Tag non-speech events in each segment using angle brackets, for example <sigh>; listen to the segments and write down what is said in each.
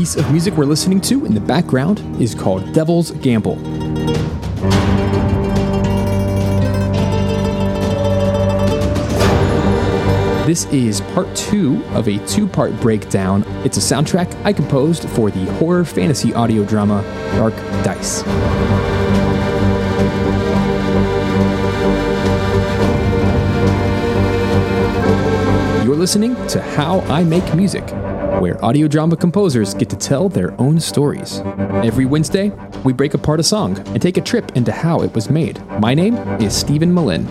piece of music we're listening to in the background is called Devil's Gamble. This is part two of a two part breakdown. It's a soundtrack I composed for the horror fantasy audio drama Dark Dice. You're listening to How I Make Music, where audio drama composers get to tell their own stories. Every Wednesday, we break apart a song and take a trip into how it was made. My name is Stephen Malin.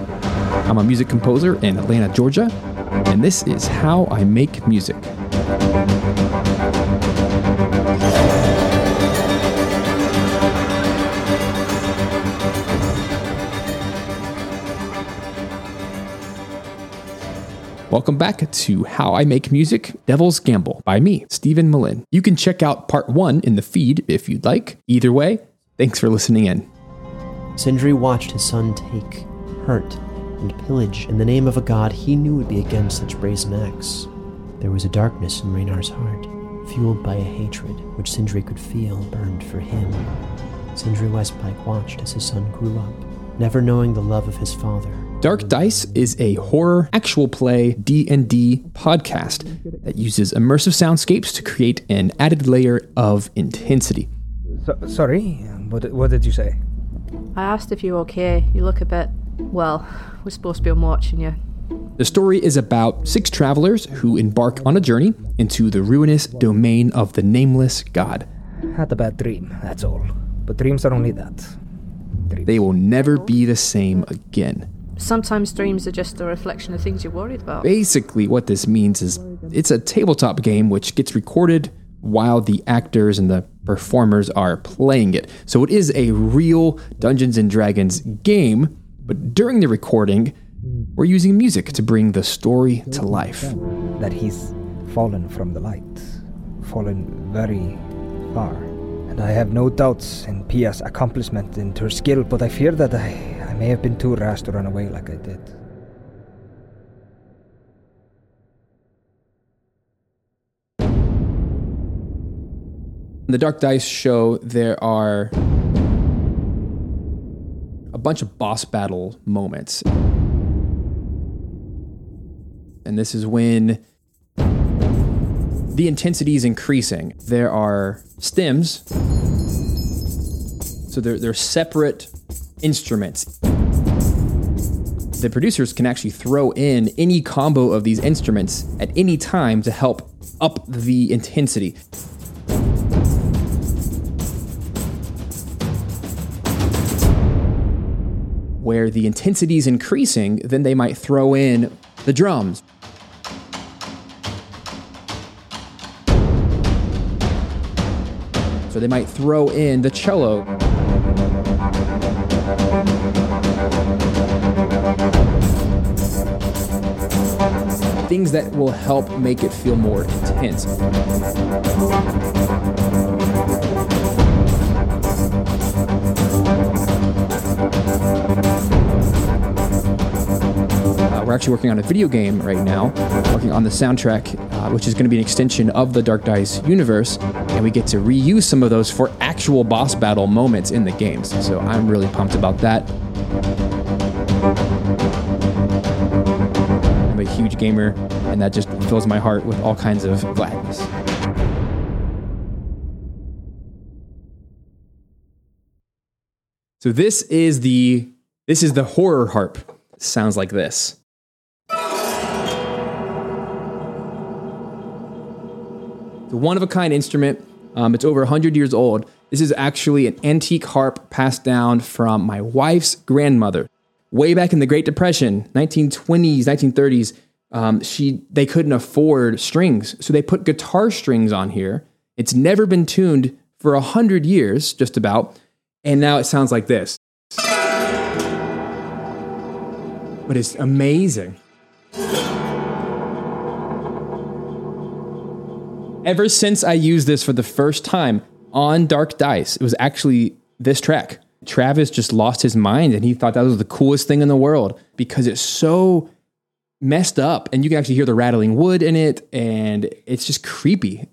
I'm a music composer in Atlanta, Georgia, and this is How I Make Music. Welcome back to How I Make Music Devil's Gamble by me, Stephen Malin. You can check out part one in the feed if you'd like. Either way, thanks for listening in. Sindri watched his son take, hurt, and pillage in the name of a god he knew would be against such brazen acts. There was a darkness in Reynar's heart, fueled by a hatred which Sindri could feel burned for him. Sindri Westpike watched as his son grew up, never knowing the love of his father Dark Dice is a horror actual play D&D podcast that uses immersive soundscapes to create an added layer of intensity. So, sorry, what, what did you say? I asked if you were okay. You look a bit, well, we're supposed to be on watching you. The story is about six travelers who embark on a journey into the ruinous domain of the nameless god. Had a bad dream, that's all. But dreams are only that. Dreams. They will never be the same again. Sometimes dreams are just a reflection of things you're worried about. Basically, what this means is it's a tabletop game which gets recorded while the actors and the performers are playing it. So it is a real Dungeons and Dragons game, but during the recording, we're using music to bring the story to life. That he's fallen from the light, fallen very far. And I have no doubts in Pia's accomplishment and her skill, but I fear that I, I may have been too rash to run away like I did. In the Dark Dice show, there are a bunch of boss battle moments. And this is when the intensity is increasing. There are stems, so they're, they're separate instruments. The producers can actually throw in any combo of these instruments at any time to help up the intensity. Where the intensity is increasing, then they might throw in the drums. So they might throw in the cello. Things that will help make it feel more intense. Uh, we're actually working on a video game right now, working on the soundtrack, uh, which is going to be an extension of the Dark Dice universe, and we get to reuse some of those for actual boss battle moments in the games. So I'm really pumped about that. Gamer, and that just fills my heart with all kinds of gladness. So this is the this is the horror harp. sounds like this. The one of a kind instrument. Um, it's over 100 years old. This is actually an antique harp passed down from my wife's grandmother. Way back in the Great Depression, 1920s, 1930s, um, she they couldn't afford strings, so they put guitar strings on here. It's never been tuned for a hundred years, just about, and now it sounds like this. But it's amazing. Ever since I used this for the first time on Dark Dice, it was actually this track. Travis just lost his mind and he thought that was the coolest thing in the world because it's so messed up and you can actually hear the rattling wood in it and it's just creepy.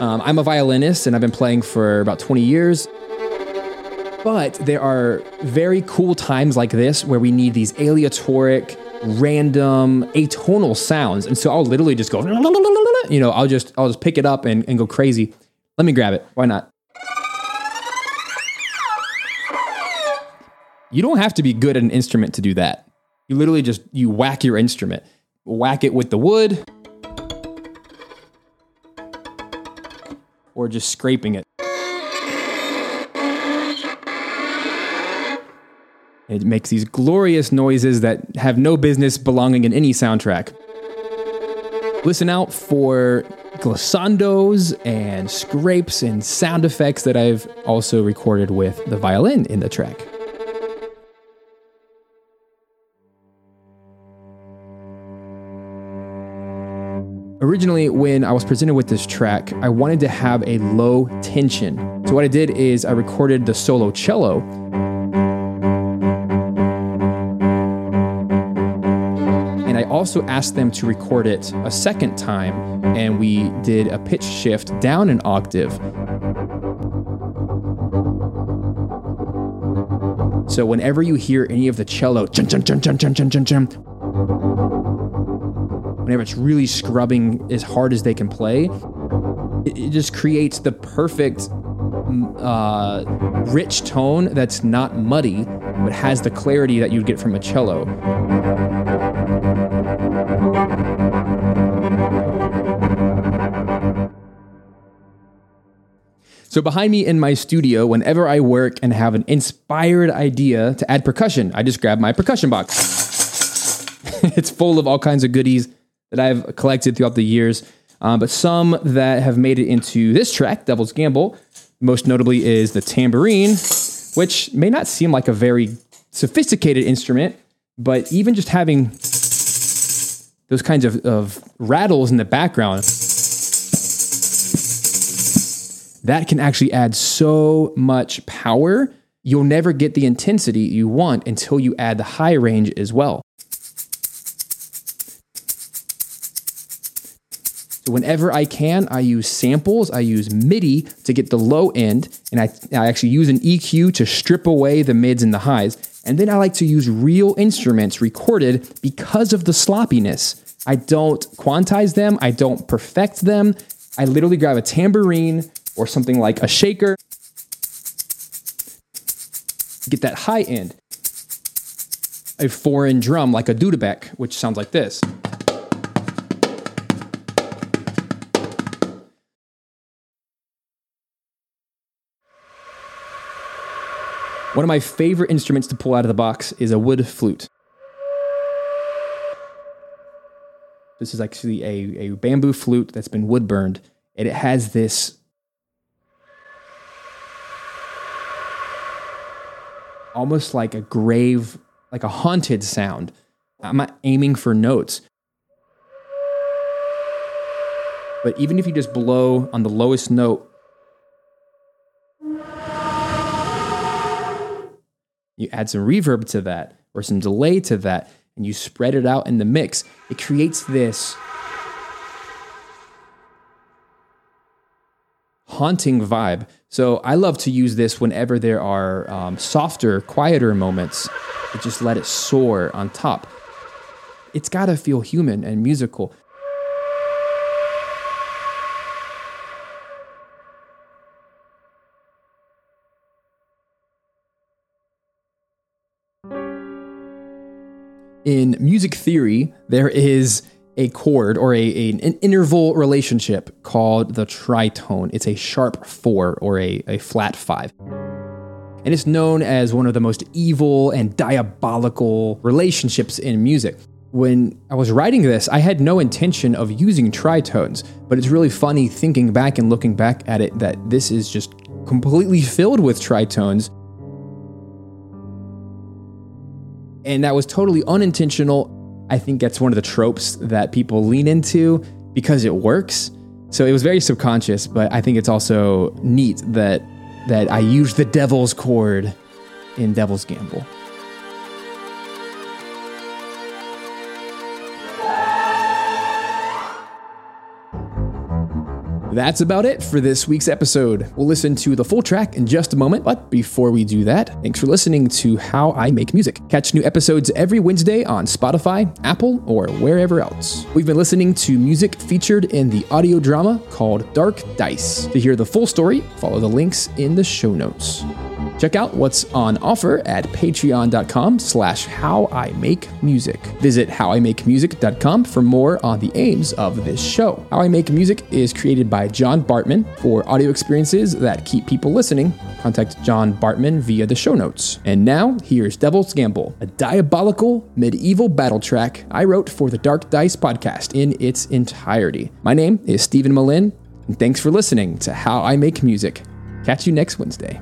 Um, I'm a violinist and I've been playing for about 20 years. But there are very cool times like this where we need these aleatoric, random, atonal sounds. And so I'll literally just go, you know, I'll just I'll just pick it up and, and go crazy. Let me grab it. Why not? You don't have to be good at an instrument to do that. You literally just you whack your instrument. Whack it with the wood or just scraping it. It makes these glorious noises that have no business belonging in any soundtrack. Listen out for glissandos and scrapes and sound effects that I've also recorded with the violin in the track. Originally, when I was presented with this track, I wanted to have a low tension. So, what I did is I recorded the solo cello And I also asked them to record it a second time, and we did a pitch shift down an octave. So whenever you hear any of the cello, chun, chun, chun, chun, chun, chun, chun, chun, whenever it's really scrubbing as hard as they can play, it, it just creates the perfect uh, rich tone that's not muddy, but has the clarity that you'd get from a cello. So behind me in my studio, whenever I work and have an inspired idea to add percussion, I just grab my percussion box. <laughs> it's full of all kinds of goodies that I've collected throughout the years, uh, but some that have made it into this track, Devil's Gamble. Most notably is the tambourine, which may not seem like a very sophisticated instrument, but even just having those kinds of, of rattles in the background that can actually add so much power. You'll never get the intensity you want until you add the high range as well. So whenever I can, I use samples, I use MIDI to get the low end, and I, I actually use an EQ to strip away the mids and the highs. And then I like to use real instruments recorded because of the sloppiness. I don't quantize them, I don't perfect them. I literally grab a tambourine, or something like a shaker. Get that high end. A foreign drum like a doumbek, which sounds like this. One of my favorite instruments to pull out of the box is a wood flute. This is actually a, a bamboo flute that's been wood burned, and it has this almost like a grave, like a haunted sound. I'm not aiming for notes. But even if you just blow on the lowest note, you add some reverb to that or some delay to that, and you spread it out in the mix, it creates this haunting vibe. So I love to use this whenever there are um, softer, quieter moments to just let it soar on top. It's got to feel human and musical. In music theory, there is a chord or a, a, an interval relationship called the tritone. It's a sharp four or a, a flat five. And it's known as one of the most evil and diabolical relationships in music. When I was writing this, I had no intention of using tritones, but it's really funny thinking back and looking back at it that this is just completely filled with tritones. And that was totally unintentional I think that's one of the tropes that people lean into because it works. So it was very subconscious, but I think it's also neat that that I used the devil's chord in Devil's Gamble. That's about it for this week's episode. We'll listen to the full track in just a moment, but before we do that, thanks for listening to How I Make Music. Catch new episodes every Wednesday on Spotify, Apple, or wherever else. We've been listening to music featured in the audio drama called Dark Dice. To hear the full story, follow the links in the show notes. Check out what's on offer at patreon.com slash how I make music. Visit howimakemusic.com for more on the aims of this show. How I Make Music is created by John Bartman for audio experiences that keep people listening. Contact John Bartman via the show notes. And now, here's Devil's Gamble, a diabolical medieval battle track I wrote for the Dark Dice podcast in its entirety. My name is Stephen Malin, and thanks for listening to How I Make Music. Catch you next Wednesday.